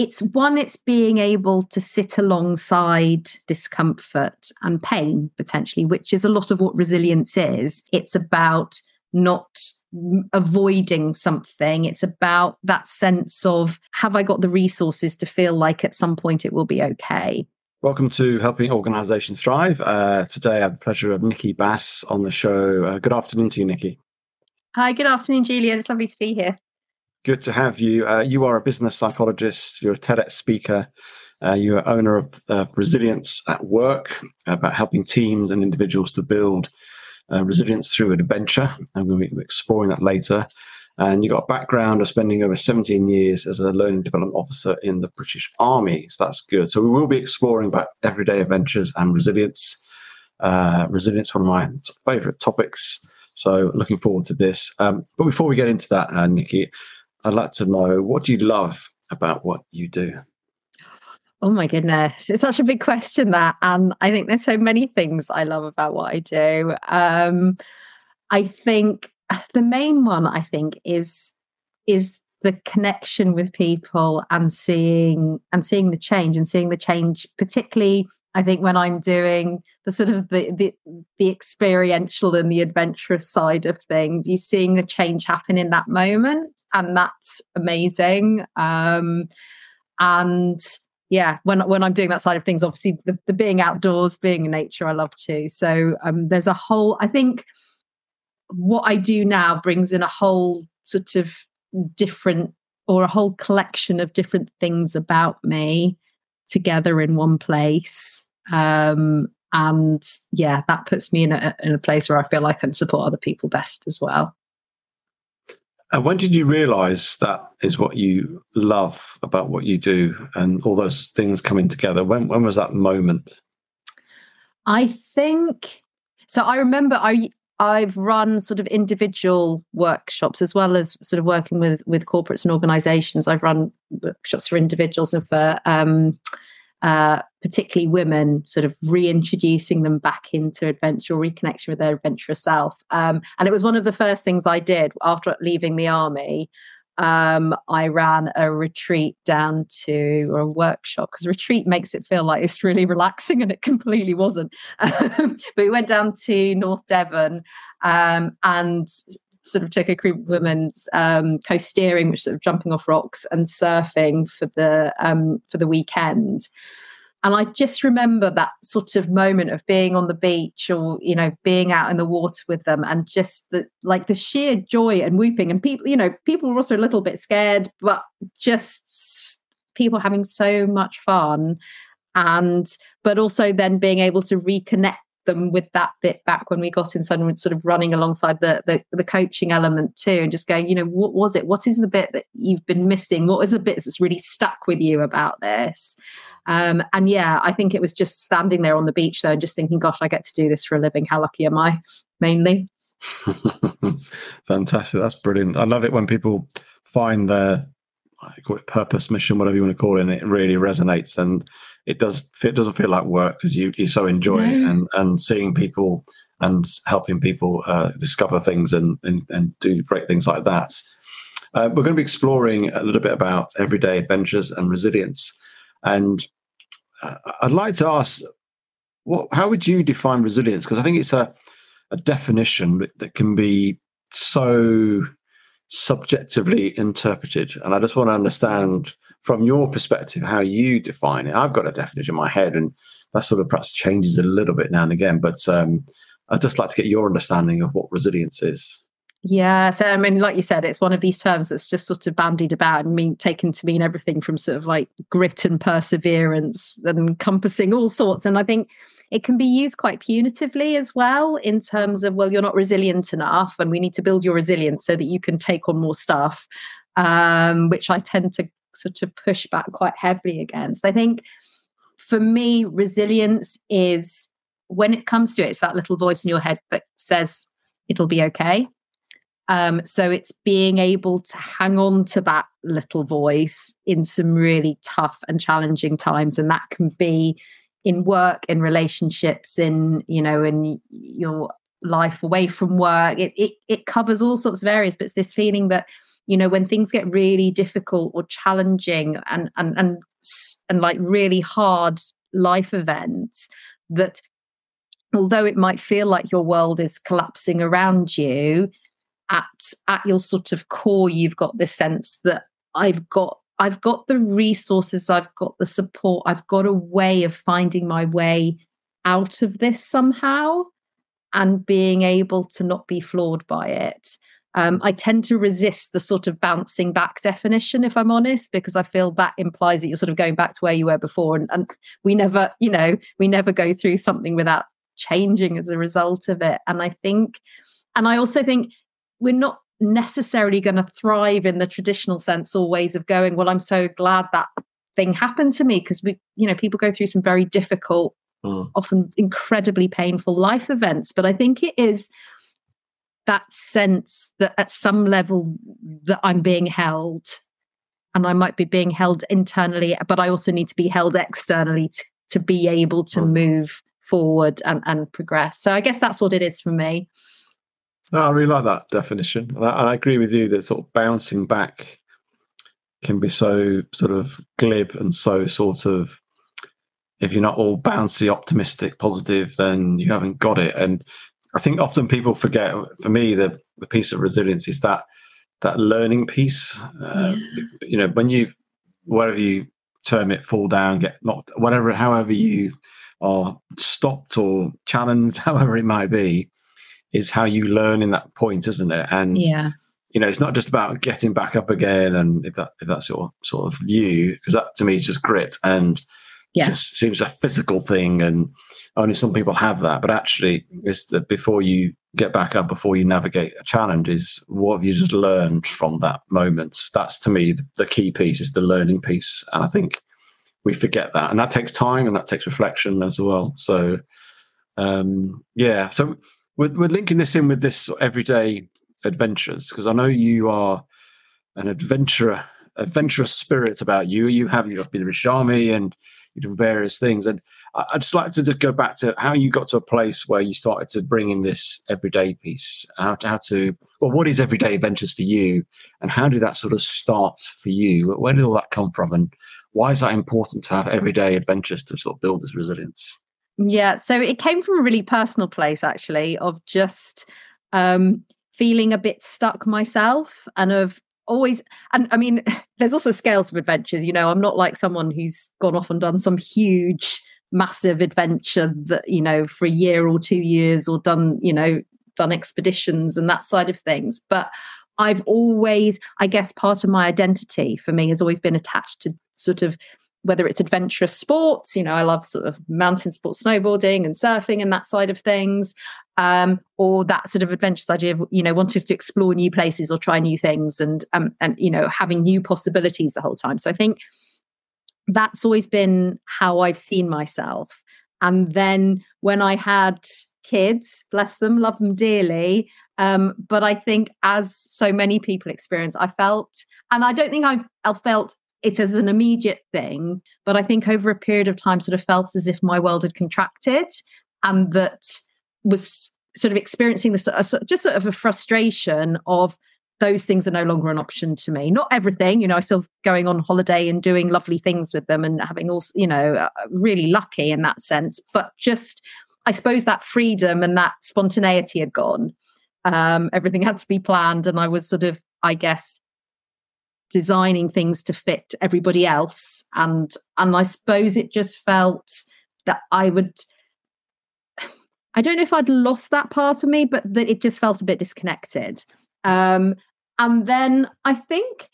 it's one it's being able to sit alongside discomfort and pain potentially which is a lot of what resilience is it's about not avoiding something it's about that sense of have i got the resources to feel like at some point it will be okay Welcome to Helping Organizations Thrive. Uh, today, I have the pleasure of Nicki Bass on the show. Uh, good afternoon to you, Nicki. Hi, good afternoon, Julian. It's lovely to be here. Good to have you. Uh, you are a business psychologist, you're a TEDx speaker, uh, you're owner of uh, Resilience at Work, about helping teams and individuals to build uh, resilience through adventure. And we'll be exploring that later. And you've got a background of spending over 17 years as a learning development officer in the British Army. So that's good. So we will be exploring about everyday adventures and resilience. Uh, resilience, one of my favorite topics. So looking forward to this. Um, but before we get into that, uh, Nicki, I'd like to know what do you love about what you do? Oh my goodness. It's such a big question that. And I think there's so many things I love about what I do. Um, I think the main one I think is is the connection with people and seeing and seeing the change and seeing the change, particularly I think when I'm doing the sort of the, the, the experiential and the adventurous side of things, you're seeing the change happen in that moment and that's amazing. Um, and yeah, when when I'm doing that side of things, obviously the, the being outdoors, being in nature, I love too. So um, there's a whole. I think what I do now brings in a whole sort of different or a whole collection of different things about me together in one place. Um, and yeah, that puts me in a, in a place where I feel I can support other people best as well. And when did you realize that is what you love about what you do and all those things coming together? When when was that moment? I think so I remember I I've run sort of individual workshops as well as sort of working with with corporates and organizations. I've run workshops for individuals and for um, uh, particularly women, sort of reintroducing them back into adventure, reconnection with their adventurous self. Um, and it was one of the first things I did after leaving the army. Um, I ran a retreat down to or a workshop because retreat makes it feel like it's really relaxing, and it completely wasn't. but we went down to North Devon um, and sort of took a group of women um, coasteering, which sort of jumping off rocks and surfing for the um, for the weekend. And I just remember that sort of moment of being on the beach or, you know, being out in the water with them and just the like the sheer joy and whooping. And people, you know, people were also a little bit scared, but just people having so much fun. And, but also then being able to reconnect them with that bit back when we got inside and sort of running alongside the, the, the coaching element too and just going you know what was it what is the bit that you've been missing what was the bit that's really stuck with you about this um, and yeah i think it was just standing there on the beach though and just thinking gosh i get to do this for a living. How lucky am i? Mainly. Fantastic. That's brilliant. I love it when people find their I call it purpose, mission, whatever you want to call it, and it really resonates. And it does it doesn't feel like work because you you so enjoy it and and seeing people and helping people uh, discover things and, and and do great things like that. Uh, we're going to be exploring a little bit about everyday adventures and resilience, and uh, I'd like to ask, what how would you define resilience? Because I think it's a a definition that, that can be so subjectively interpreted. And I just want to understand from your perspective how you define it. I've got a definition in my head, and that sort of perhaps changes a little bit now and again. But um, I'd just like to get your understanding of what resilience is. Yeah, so I mean, like you said, it's one of these terms that's just sort of bandied about and mean taken to mean everything from sort of like grit and perseverance and encompassing all sorts. And I think it can be used quite punitively as well in terms of, well, you're not resilient enough and we need to build your resilience so that you can take on more stuff, um, which I tend to sort of push back quite heavily against. I think for me, resilience is when it comes to it, it's that little voice in your head that says, it'll be okay. Um, so it's being able to hang on to that little voice in some really tough and challenging times. And that can be in work in relationships in you know in your life away from work it, it it covers all sorts of areas but it's this feeling that you know when things get really difficult or challenging and and and and like really hard life events that although it might feel like your world is collapsing around you at at your sort of core you've got this sense that i've got i've got the resources i've got the support i've got a way of finding my way out of this somehow and being able to not be flawed by it um, I tend to resist the sort of bouncing back definition, if I'm honest, because I feel that implies that you're sort of going back to where you were before. And, and we never, you know, we never go through something without changing as a result of it. And I think, and I also think we're not necessarily going to thrive in the traditional sense or ways of going, well, I'm so glad that thing happened to me because we, you know, people go through some very difficult, mm. often incredibly painful life events. But I think it is that sense that at some level that I'm being held and I might be being held internally, but I also need to be held externally to, to be able to mm. move forward and, and progress. So I guess that's what it is for me. No, I really like that definition. And I, and I agree with you that sort of bouncing back can be so sort of glib and so sort of if you're not all bouncy, optimistic, positive, then you haven't got it. And I think often people forget. For me, the the piece of resilience is that that learning piece. Uh, yeah. You know, when you whatever you term it, fall down, get knocked, whatever, however you are stopped or challenged, however it might be, is how you learn in that point, isn't it? And yeah. You know, it's not just about getting back up again, and if that if that's your sort of view, because that to me is just grit and yeah. just seems a physical thing, and only some people have that. But actually, it's that before you get back up, before you navigate a challenge, is what have you just learned from that moment? That's to me the key piece is the learning piece, and I think we forget that, and that takes time and that takes reflection as well. So, um, yeah, so we're, we're linking this in with this everyday adventures because I know you are an adventurer, adventurous spirit about you. You have you've been in the army and you've done various things, and I'd just like to just go back to how you got to a place where you started to bring in this everyday piece. How to, how to well, what is everyday adventures for you, and how did that sort of start for you? Where did all that come from, and why is that important to have everyday adventures to sort of build this resilience? Yeah, so it came from a really personal place, actually, of just um, feeling a bit stuck myself, and of always and i mean there's also scales of adventures you know i'm not like someone who's gone off and done some huge massive adventure that you know for a year or two years or done you know done expeditions and that side of things but i've always i guess part of my identity for me has always been attached to sort of whether it's adventurous sports you know i love sort of mountain sports snowboarding and surfing and that side of things um, or that sort of adventurous idea of you know wanting to explore new places or try new things and um, and you know having new possibilities the whole time so i think that's always been how I've seen myself. And then when I had kids, bless them, love them dearly. Um, but I think, as so many people experience, I felt, and I don't think I, I felt it as an immediate thing, but I think over a period of time, sort of felt as if my world had contracted and that was sort of experiencing this just sort of a frustration of those things are no longer an option to me. Not everything, you know, I still going on holiday and doing lovely things with them and having also, you know, uh, really lucky in that sense. But just, I suppose that freedom and that spontaneity had gone. Um, everything had to be planned, and I was sort of, I guess, designing things to fit everybody else. And and I suppose it just felt that I would. I don't know if I'd lost that part of me, but that it just felt a bit disconnected. Um, and then I think,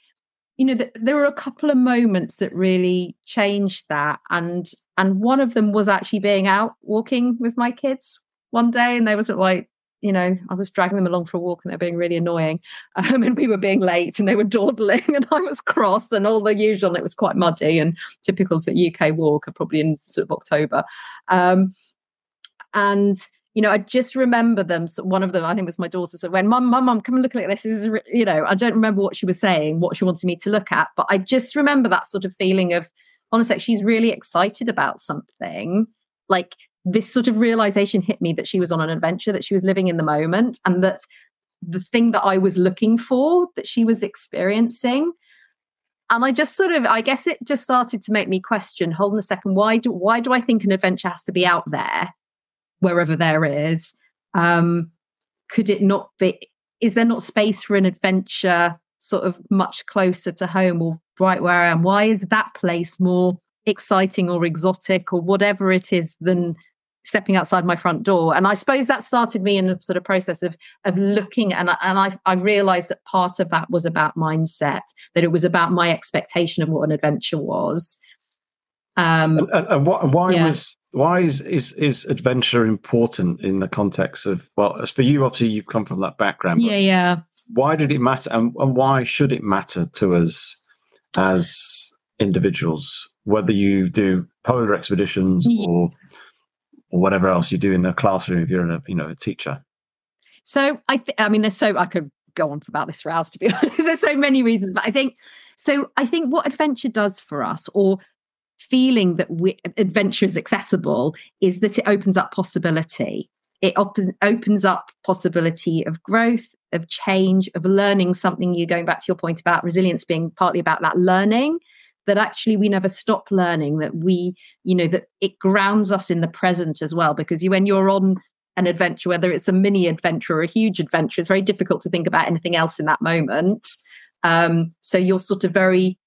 you know, th- there were a couple of moments that really changed that. And and one of them was actually being out walking with my kids one day, and they was like, you know, I was dragging them along for a walk and they're being really annoying. Um, and we were being late and they were dawdling and I was cross and all the usual. And it was quite muddy and typical sort of UK walk, are probably in sort of October. Um, and you know, I just remember them. So one of them, I think, was my daughter. So when mum, mum, mum, come and look at this. This is, you know, I don't remember what she was saying, what she wanted me to look at, but I just remember that sort of feeling of, honestly, she's really excited about something. Like this sort of realization hit me that she was on an adventure, that she was living in the moment, and that the thing that I was looking for that she was experiencing. And I just sort of, I guess it just started to make me question, hold on a second, why do why do I think an adventure has to be out there, wherever there is? Um, could it not be is there not space for an adventure sort of much closer to home or right where I am? Why is that place more exciting or exotic or whatever it is than stepping outside my front door? And I suppose that started me in a sort of process of of looking and I, and I, I realized that part of that was about mindset, that it was about my expectation of what an adventure was. Um, and, and, and what, why yeah. was why is, is is adventure important in the context of well, as for you, obviously you've come from that background. Yeah, yeah. Why did it matter, and, and why should it matter to us as individuals, whether you do polar expeditions or or whatever else you do in the classroom if you're a you know a teacher? So I, th- I mean, there's so I could go on about this for hours to be honest. There's so many reasons, but I think so. I think what adventure does for us, or feeling that we, adventure is accessible is that it opens up possibility. It op- opens up possibility of growth, of change, of learning something. You're going back to your point about resilience being partly about that learning. That actually we never stop learning. That we, you know, that it grounds us in the present as well. Because you, when you're on an adventure, whether it's a mini adventure or a huge adventure, it's very difficult to think about anything else in that moment. Um, so you're sort of very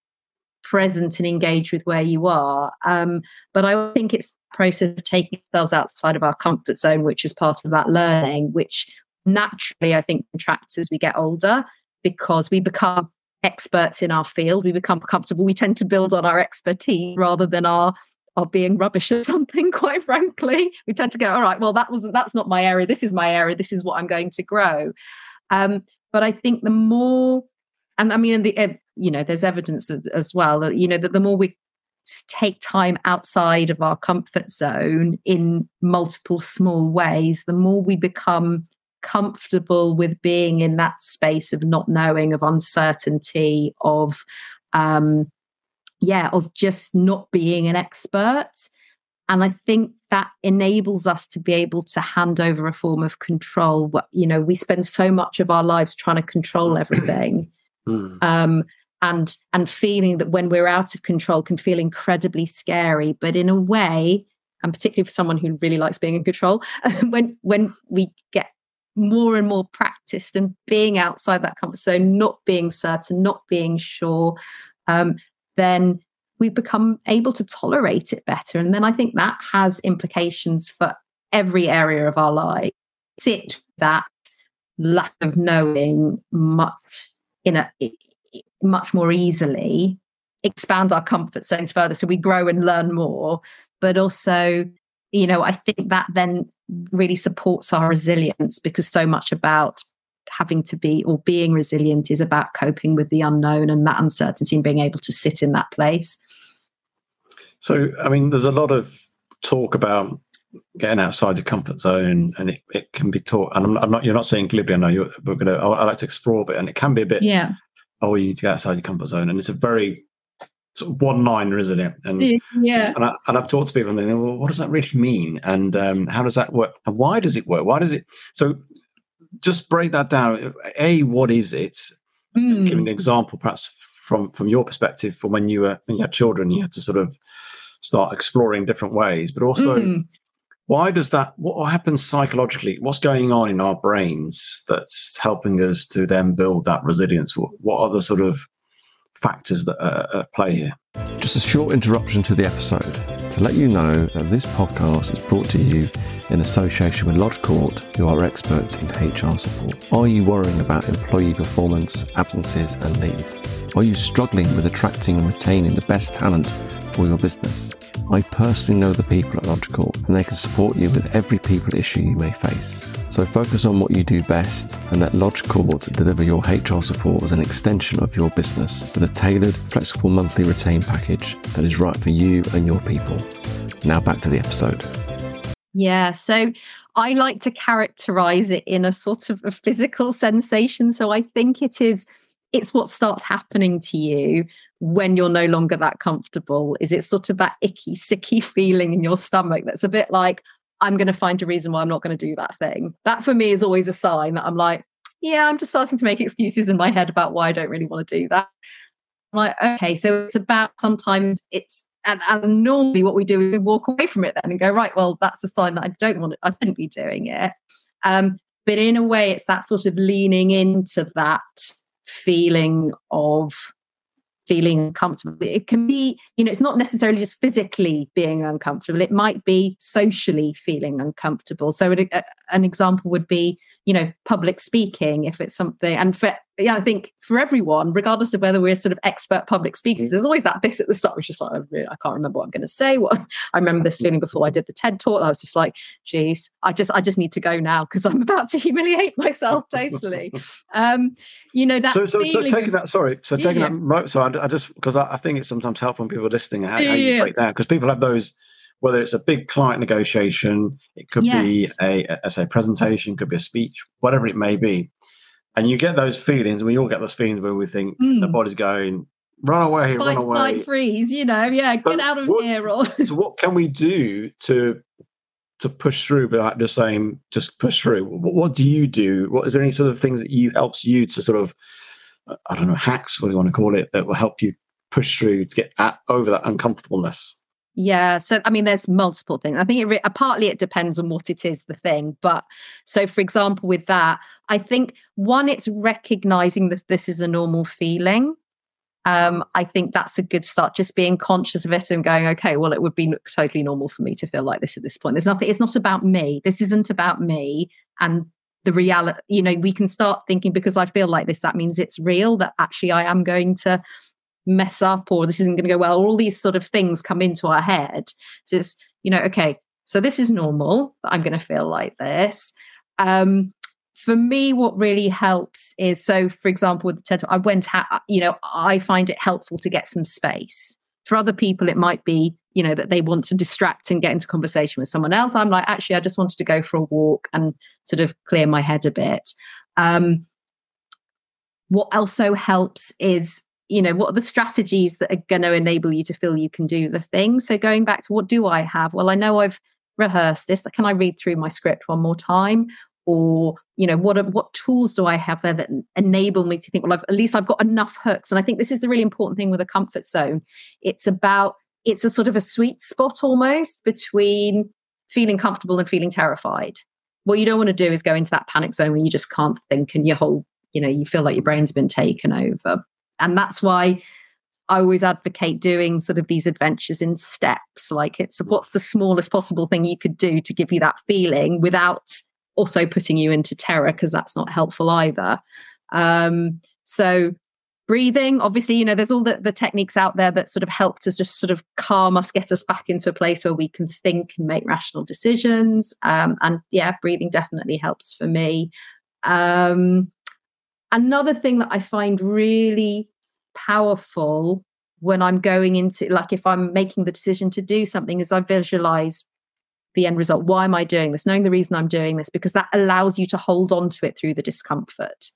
present and engaged with where you are. Um, but I think it's the process of taking ourselves outside of our comfort zone, which is part of that learning, which naturally I think contracts as we get older because we become experts in our field, we become comfortable, we tend to build on our expertise rather than our our being rubbish at something, quite frankly. We tend to go, all right, well, that was that's not my area. This is my area. This is what I'm going to grow. Um, but I think the more and I mean, the you know, there's evidence as well that you know that the more we take time outside of our comfort zone in multiple small ways, the more we become comfortable with being in that space of not knowing, of uncertainty, of um, yeah, of just not being an expert. And I think that enables us to be able to hand over a form of control. You know, we spend so much of our lives trying to control everything. Mm. Um, and and feeling that when we're out of control can feel incredibly scary but in a way and particularly for someone who really likes being in control when when we get more and more practiced and being outside that comfort zone not being certain not being sure um, then we become able to tolerate it better. And then i think that has implications for every area of our life. It that lack of knowing much in a much more easily expand our comfort zones further so we grow and learn more but also you know i think that then really supports our resilience because so much about having to be or being resilient is about coping with the unknown and that uncertainty and being able to sit in that place so i mean there's a lot of talk about getting outside your comfort zone and it, it can be taught and I'm, I'm not you're not saying glibly i know you're we're gonna I, I like to explore a bit and it can be a bit yeah oh, you need to get outside your comfort zone. And it's a very sort of one liner, isn't it? And yeah, and, I, and I've talked to people and they go, well, what does that really mean? And um, how does that work? And why does it work? Why does it? So just break that down. A, what is it? Mm. Give an example, perhaps from from your perspective, from when you were when you had children, you had to sort of start exploring different ways, but also. Mm why does that what happens psychologically what's going on in our brains that's helping us to then build that resilience what, what are the sort of factors that are at play here just a short interruption to the episode to let you know that this podcast is brought to you in association with Lodge Court, who are experts in HR support. Are you worrying about employee performance, absences, and leave? Are you struggling with attracting and retaining the best talent for your business? I personally know the people at Court and they can support you with every people issue you may face. So focus on what you do best and let Lodge Court deliver your HR support as an extension of your business with a tailored, flexible monthly retain package that is right for you and your people. Now back to the episode. Yeah, so I like to characterize it in a sort of a physical sensation. So I think it is it's what starts happening to you when you're no longer that comfortable? Is it sort of that icky, sicky feeling in your stomach that's a bit like, I'm going to find a reason why I'm not going to do that thing? That for me is always a sign that I'm like, yeah, I'm just starting to make excuses in my head about why I don't really want to do that. I'm like, okay, so it's about sometimes it's and, and normally what we do is we walk away from it then and go, right, well, that's a sign that I don't want to, I shouldn't be doing it. Um, but in a way, it's that sort of leaning into that feeling of feeling uncomfortable. It can be, you know, it's not necessarily just physically being uncomfortable. It might be socially feeling uncomfortable. So a, uh, an example would be, you know, public speaking, if it's something, and for yeah, I think for everyone, regardless of whether we're sort of expert public speakers, there's always that bit at the start, which is like, I can't remember what I'm going to say. What I remember this feeling before I did the TED talk. I was just like, geez, I just, I just need to go now because I'm about to humiliate myself totally. Um, you know that. So, so, so taking that, sorry, so taking yeah. that. So I, I just because I, I, think it's sometimes helpful when people are listening how, yeah, how you break that because people have those whether it's a big client negotiation, it could yes. be a, a, presentation, could be a speech, whatever it may be and you get those feelings, and we all get those feelings where we think mm. the body's going, run away, fight, run away, fight, freeze. You know, yeah, but get out of what, here. Or so, what can we do to to push through without just saying just push through? What, what, do you do? What is there any sort of things that you helps you to sort of I don't know hacks, what do you want to call it, that will help you push through to get at, over that uncomfortableness? Yeah. So, I mean, there's multiple things. I think it re- partly it depends on what it is, the thing. But so, for example, with that, I think one, it's recognizing that this is a normal feeling. Um, I think that's a good start. Just being conscious of it and going, okay, well, it would be totally normal for me to feel like this at this point. There's nothing, it's not about me. This isn't about me. And the reality, you know, we can start thinking because I feel like this, that means it's real, that actually I am going to mess up or this isn't going to go well. All these sort of things come into our head. So it's, you know, okay, so this is normal. I'm going to feel like this. Um, for me, what really helps is so, for example, with the TED, I went, ha- you know, I find it helpful to get some space. For other people, it might be, you know, that they want to distract and get into conversation with someone else. I'm like, actually, I just wanted to go for a walk and sort of clear my head a bit. Um, what also helps is you know what are the strategies that are going to enable you to feel you can do the thing? So going back to what do i have? Well i know i've rehearsed this. Can i read through my script one more time? Or you know what what tools do i have there that enable me to think well I've, at least i've got enough hooks. And i think this is the really important thing with a comfort zone. It's about it's a sort of a sweet spot almost between feeling comfortable and feeling terrified. What you don't want to do is go into that panic zone where you just can't think and your whole you know you feel like your brain's been taken over and that's why I always advocate doing sort of these adventures in steps. Like it's what's the smallest possible thing you could do to give you that feeling without also putting you into terror, because that's not helpful either. Um, so breathing, obviously, you know, there's all the, the techniques out there that sort of help to just sort of calm us, get us back into a place where we can think and make rational decisions. Um, and yeah, breathing definitely helps for me. Um, Another thing that I find really powerful when I'm going into, like, if I'm making the decision to do something, is I visualize the end result. Why am I doing this? Knowing the reason I'm doing this, because that allows you to hold on to it through the discomfort.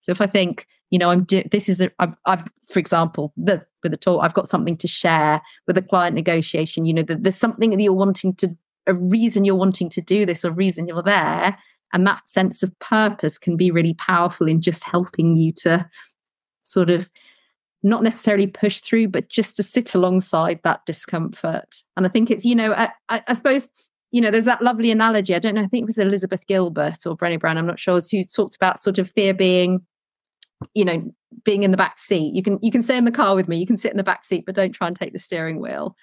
So if I think, you know, I'm do- this is the, I've, I've, for example, the with the talk, I've got something to share with a client negotiation. You know, that there's something that you're wanting to, a reason you're wanting to do this, a reason you're there, and that sense of purpose can be really powerful in just helping you to sort of not necessarily push through, but just to sit alongside that discomfort. And I think it's, you know, I, I, I suppose, you know, there's that lovely analogy. I don't know, I think it was Elizabeth Gilbert or Brené Brown, I'm not sure, who talked about sort of fear being, you know, being in the back seat. You can you can stay in the car with me, you can sit in the back seat, but don't try and take the steering wheel.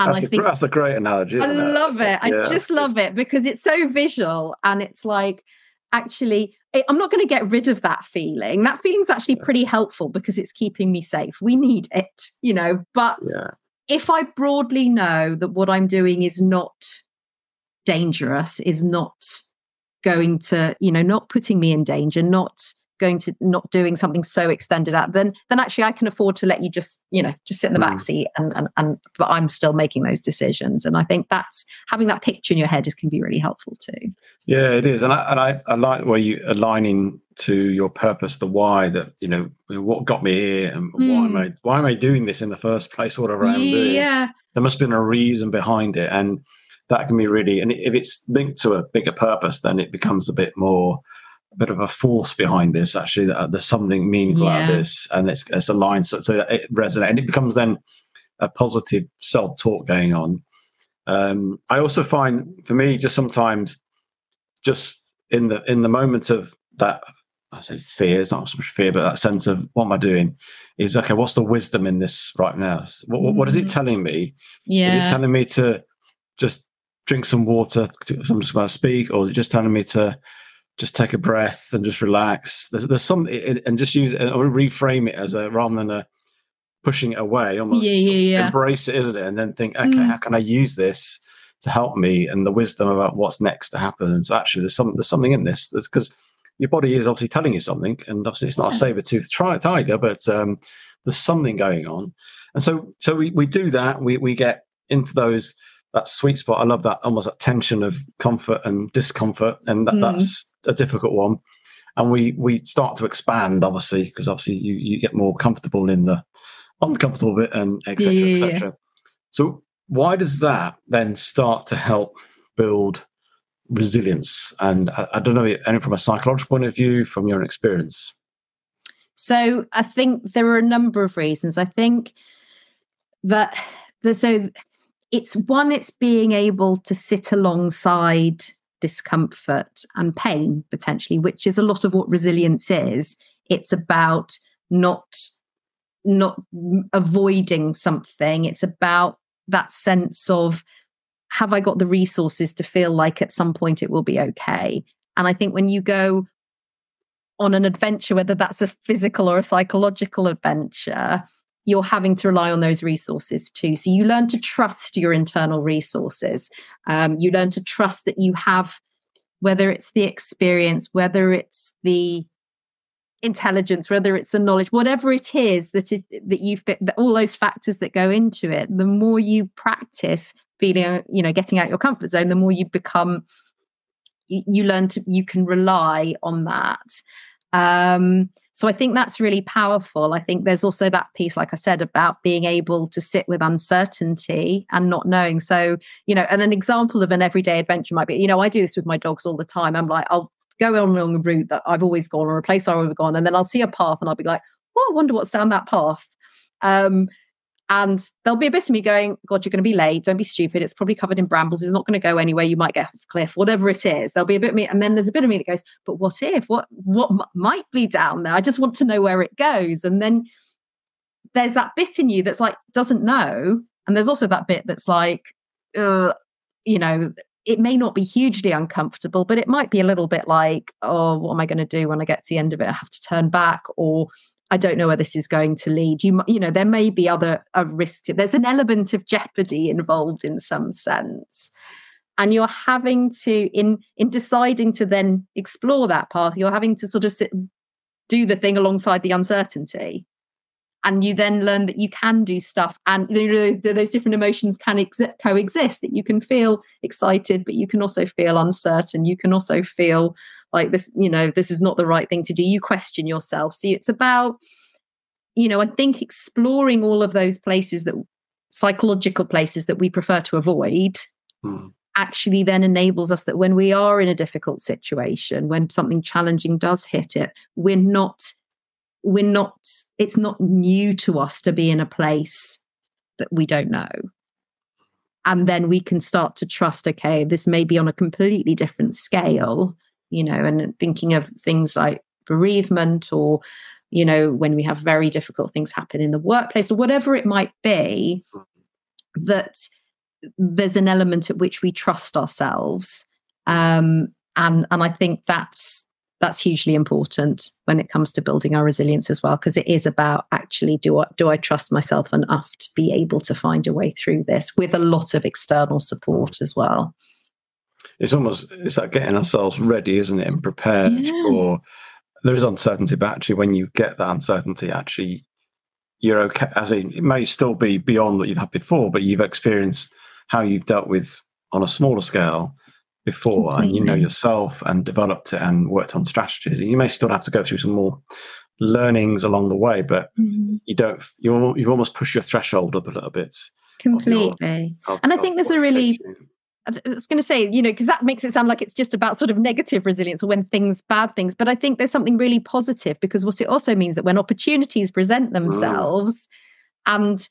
And that's, I a, think, that's a great analogy. I love it. I yeah. just love it because it's so visual and it's like actually I'm not going to get rid of that feeling. That feeling's actually pretty helpful because it's keeping me safe. We need it, you know. But yeah. if I broadly know that what I'm doing is not dangerous, is not going to, you know, not putting me in danger, not going to not doing something so extended out then then actually i can afford to let you just you know just sit in the mm. back seat and, and and but i'm still making those decisions and i think that's having that picture in your head is can be really helpful too yeah it is and i and i, I like where you aligning to your purpose the why that you know what got me here and mm. why am mm. i why am i doing this in the first place whatever i'm doing yeah there must have been a reason behind it and that can be really and if it's linked to a bigger purpose then it becomes a bit more bit of a force behind this. Actually, that there's something meaningful out of this, and it's it's a line so, so it resonates, and it becomes then a positive self talk going on. Um, I also find for me, just sometimes, just in the in the moment of that, I say fear. It's not so much fear, but that sense of what am I doing? Is okay. What's the wisdom in this right now? What, what, what is it Mm. telling me? Is it telling me to just drink some water? I'm just about to speak, or is it just telling me to just take a breath and just relax? There's, there's some and just use it or reframe it as a rather than a pushing it away. Almost Yeah, yeah, yeah. embrace it, isn't it? And then think, okay, Mm. how can I use this to help me and the wisdom about what's next to happen? And so actually, there's some there's something in this because your body is obviously telling you something, and obviously it's not a saber tooth tiger, but um, there's something going on. And so so we, we do that. We we get into those that sweet spot. I love that almost that tension of comfort and discomfort, and that, Mm. that's a difficult one. And we we start to expand, obviously, because obviously you you get more comfortable in the uncomfortable bit and etc. Yeah, etc. So why does that then start to help build resilience? And I, I don't know, any from a psychological point of view, from your experience. So I think there are a number of reasons. I think that the, so it's one, it's being able to sit alongside discomfort and pain potentially, which is a lot of what resilience is. It's about not not avoiding something. It's about that sense of have I got the resources to feel like at some point it will be okay? And I think when you go on an adventure, whether that's a physical or a psychological adventure, you're having to rely on those resources too. So you learn to trust your internal resources. Um, you learn to trust that you have, whether it's the experience, whether it's the intelligence, whether it's the knowledge, whatever it is that it, that you fit, that all those factors that go into it. The more you practice feeling, you know, getting out your comfort zone, the more you become you, you learn to you can rely on that um so i think that's really powerful. I think there's also that piece like i said about being able to sit with uncertainty and not knowing. So you know and an example of an everyday adventure might be you know i do this with my dogs all the time. I'm like i'll go on along a route that i've always gone or a place i've ever gone and then i'll see a path and i'll be like oh i wonder what's down that path. Um and there'll be a bit of me going, God, you're going to be late. Don't be stupid. It's probably covered in brambles. It's not going to go anywhere. You might get off a cliff, whatever it is. There'll be a bit of me. And then there's a bit of me that goes, but what if? What what might be down there? I just want to know where it goes. And then there's that bit in you that's like, doesn't know. And there's also that bit that's like, uh, you know, it may not be hugely uncomfortable, but it might be a little bit like, oh, what am I going to do when I get to the end of it? I have to turn back or I don't know where this is going to lead. You, you know, there may be other risks. There's an element of jeopardy involved in some sense, and you're having to in in deciding to then explore that path. You're having to sort of sit, do the thing alongside the uncertainty, and you then learn that you can do stuff, and you know, those, those different emotions can exi- coexist. That you can feel excited, but you can also feel uncertain. You can also feel like this you know this is not the right thing to do. You question yourself. So it's about you know i think exploring all of those places that psychological places that we prefer to avoid Hmm. actually then enables us that when we are in a difficult situation when something challenging does hit it we're not we're not it's not new to us to be in a place that we don't know. And then we can start to trust okay this may be on a completely different scale you know and thinking of things like bereavement or you know when we have very difficult things happen in the workplace or whatever it might be that there's an element at which we trust ourselves um and and i think that's that's hugely important when it comes to building our resilience as well because it is about actually do I do I trust myself enough to be able to find a way through this with a lot of external support as well It's almost it's like getting ourselves ready, isn't it, and prepared Yeah. for. There is uncertainty, but actually, when you get that uncertainty, actually, you're okay. As in, it may still be beyond what you've had before, but you've experienced how you've dealt with on a smaller scale before, and you know yourself and developed it and worked on strategies. And you may still have to go through some more learnings along the way, but mm-hmm. you don't. You you've almost pushed your threshold up a little bit. completely of- And I think there's a really-. I was going to say, you know, because that makes it sound like it's just about sort of negative resilience or when things, bad things. But I think there's something really positive because what it also means that when opportunities present mm. themselves mm. and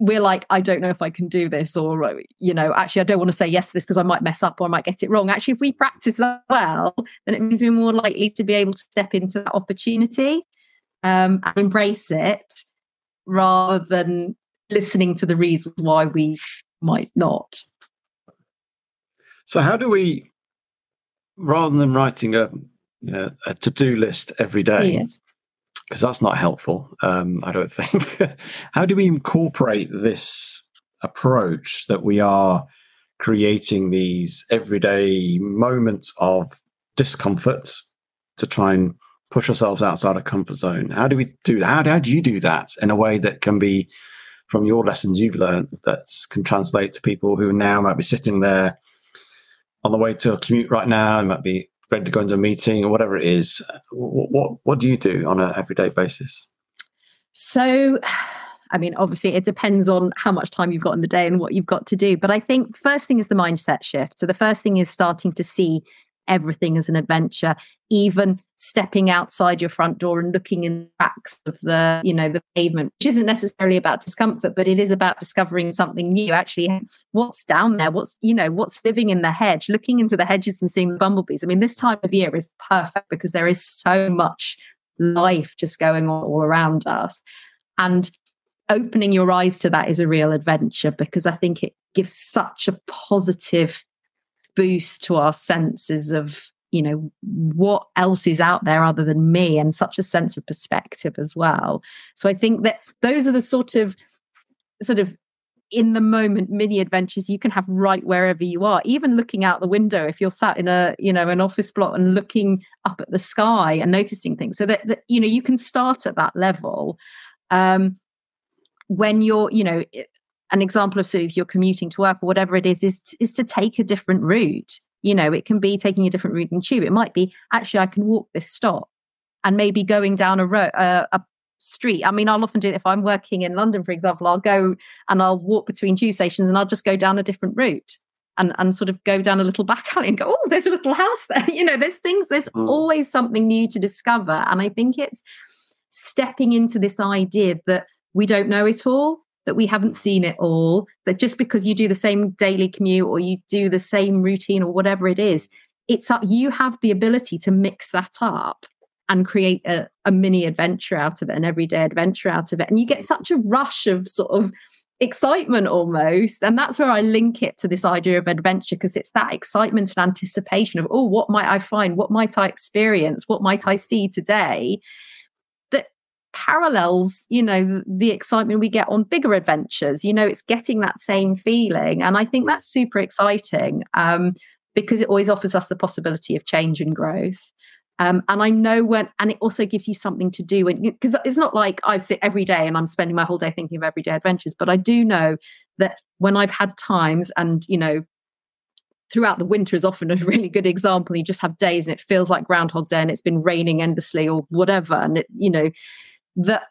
we're like, I don't know if I can do this, or, you know, actually, I don't want to say yes to this because I might mess up or I might get it wrong. Actually, if we practice that well, then it means we're more likely to be able to step into that opportunity um, and embrace it rather than listening to the reasons why we might not. So, how do we, rather than writing a, you know, a to do list every day, because yeah. that's not helpful, um, I don't think, how do we incorporate this approach that we are creating these everyday moments of discomfort to try and push ourselves outside of comfort zone? How do we do that? How, how do you do that in a way that can be from your lessons you've learned that can translate to people who now might be sitting there on the way to a commute right now and might be ready to go into a meeting or whatever it is. What what, what do you do on an everyday basis? So, I mean, obviously, it depends on how much time you've got in the day and what you've got to do. But I think first thing is the mindset shift. So the first thing is starting to see everything as an adventure even stepping outside your front door and looking in the cracks of the you know the pavement which isn't necessarily about discomfort but it is about discovering something new. Actually what's down there? What's you know what's living in the hedge? Looking into the hedges and seeing the bumblebees. I mean this time of year is perfect because there is so much life just going on all around us. And opening your eyes to that is a real adventure because i think it gives such a positive boost to our senses of you know what else is out there other than me and such a sense of perspective as well. So i think that those are the sort of sort of in the moment mini adventures you can have right wherever you are even looking out the window if you're sat in a you know an office block and looking up at the sky and noticing things. So that, that you know you can start at that level. Um when you're you know an example of so if you're commuting to work or whatever it is is is to take a different route you know it can be taking a different route in tube. It might be actually i can walk this stop and maybe going down a road uh, a street. I mean i'll often do it if i'm working in london for example i'll go and i'll walk between tube stations and i'll just go down a different route and and sort of go down a little back alley and go oh there's a little house there. You know there's things there's mm. always something new to discover and i think it's stepping into this idea that we don't know it all that we haven't seen it all, that just because you do the same daily commute or you do the same routine or whatever it is, it's up, you have the ability to mix that up and create a, a mini adventure out of it, an everyday adventure out of it. And you get such a rush of sort of excitement almost. And that's where I link it to this idea of adventure because it's that excitement and anticipation of, oh, what might I find? What might I experience? What might I see today? Parallels you know the excitement we get on bigger adventures you know it's getting that same feeling and i think that's super exciting um, because it always offers us the possibility of change and growth um, and i know when and it also gives you something to do because it's not like i sit every day and i'm spending my whole day thinking of everyday adventures but i do know that when i've had times and you know throughout the winter is often a really good example you just have days and it feels like groundhog day and it's been raining endlessly or whatever and it you know that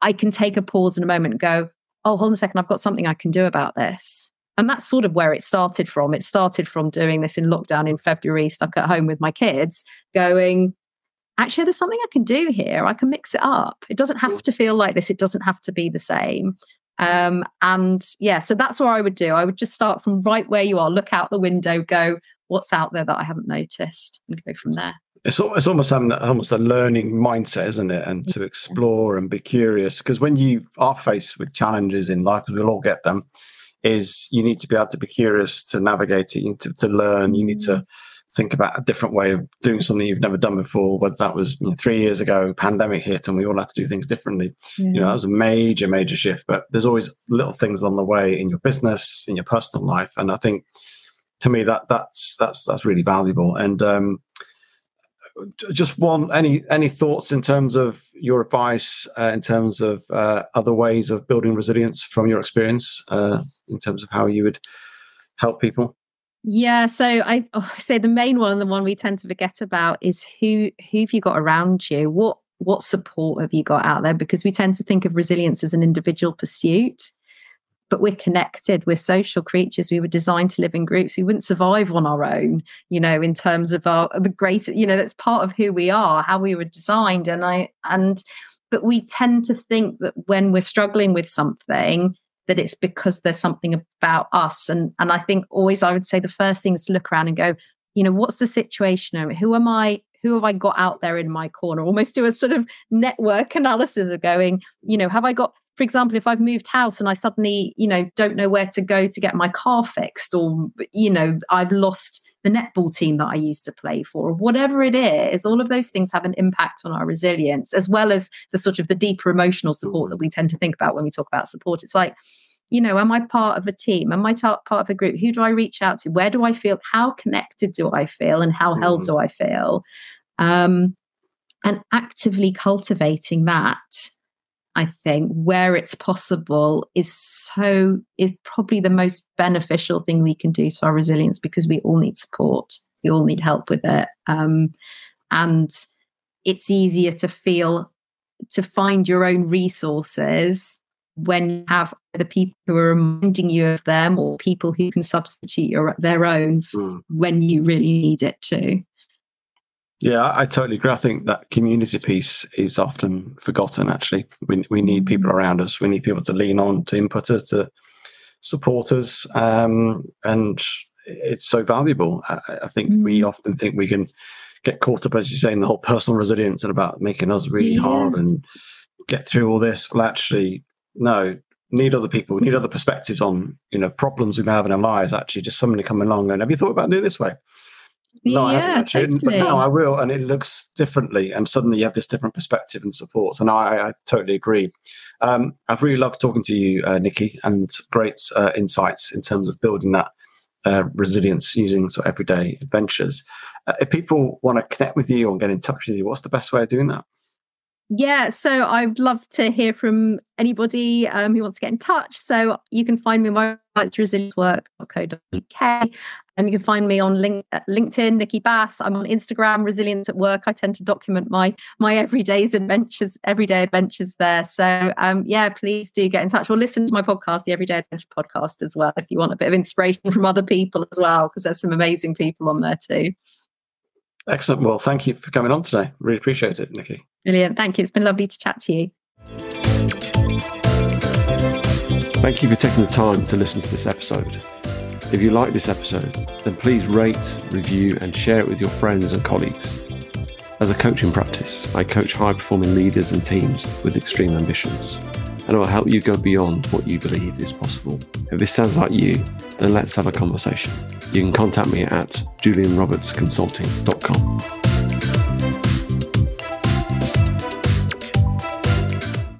I can take a pause in a moment and go, oh, hold on a second, I've got something I can do about this. And that's sort of where it started from. It started from doing this in lockdown in February, stuck at home with my kids, going, actually, there's something I can do here. I can mix it up. It doesn't have to feel like this, it doesn't have to be the same. Um, and yeah, so that's what I would do. I would just start from right where you are, look out the window, go, what's out there that I haven't noticed, and go from there it's it's almost having that, almost a learning mindset, isn't it? And to explore and be curious, because when you are faced with challenges in life, because we'll all get them, is you need to be able to be curious to navigate it, you need to, to learn, you need to mm. think about a different way of doing something you've never done before. Whether that was you know, three years ago, pandemic hit, and we all had to do things differently. Yeah. You know, that was a major, major shift. But there's always little things along the way in your business, in your personal life, and I think to me that that's that's that's really valuable. And um, just one any any thoughts in terms of your advice uh, in terms of uh, other ways of building resilience from your experience uh, in terms of how you would help people? Yeah so I, oh, say the main one and the one we tend to forget about is who who have you got around you? What what support have you got out there? Because we tend to think of resilience as an individual pursuit but we're connected. We're social creatures. We were designed to live in groups. We wouldn't survive on our own, you know, in terms of our the great, you know, that's part of who we are, how we were designed. And I and but we tend to think that when we're struggling with something, that it's because there's something about us. And and I think always I would say the first thing is to look around and go, you know, what's the situation? Who am I? Who have I got out there in my corner? Almost do a sort of network analysis of going, you know, have I got for example, if I've moved house and I suddenly, you know, don't know where to go to get my car fixed, or, you know, I've lost the netball team that I used to play for, or whatever it is, all of those things have an impact on our resilience, as well as the sort of the deeper emotional support that we tend to think about when we talk about support. It's like, you know, am I part of a team? Am I part of a group? Who do I reach out to? Where do I feel? How connected do I feel? And how held mm-hmm. do I feel? Um, and actively cultivating that I think, where it's possible is so is probably the most beneficial thing we can do to our resilience because we all need support. We all need help with it. Um, and it's easier to feel to find your own resources when you have the people who are reminding you of them or people who can substitute your their own mm. when you really need it too. Yeah, I totally agree. I think that community piece is often forgotten. Actually, we we need people mm. around us. We need people to lean on, to input us, to support us, um, and it's so valuable. I, I think mm. we often think we can get caught up, as you say, in the whole personal resilience and about making us really yeah. hard and get through all this. Well, actually, no. Need other people, need other perspectives on you know problems we may have in our lives. Actually, just somebody coming along and have you thought about doing it this way? No, yeah, I haven't actually, totally. but now I will, and it looks differently, and suddenly you have this different perspective and support. And I, I totally agree. Um, I've really loved talking to you, uh, Nicki, and great uh, insights in terms of building that uh, resilience using sort of everyday adventures. Uh, if people want to connect with you or get in touch with you, what's the best way of doing that? Yeah, so I'd love to hear from anybody um, who wants to get in touch. So you can find me on my website, resiliencework.co.uk. And you can find me on link, uh, LinkedIn, Nicki Bass. I'm on Instagram, Resilience at Work. I tend to document my my everyday's adventures, everyday adventures there. So um, yeah, please do get in touch or listen to my podcast, the Everyday Adventure podcast, as well, if you want a bit of inspiration from other people as well, because there's some amazing people on there too. Excellent. Well, thank you for coming on today. Really appreciate it, Nicki. Brilliant. Thank you. It's been lovely to chat to you. Thank you for taking the time to listen to this episode. If you like this episode, then please rate, review, and share it with your friends and colleagues. As a coaching practice, I coach high performing leaders and teams with extreme ambitions, and I will help you go beyond what you believe is possible. If this sounds like you, then let's have a conversation. You can contact me at julianrobertsconsulting.com.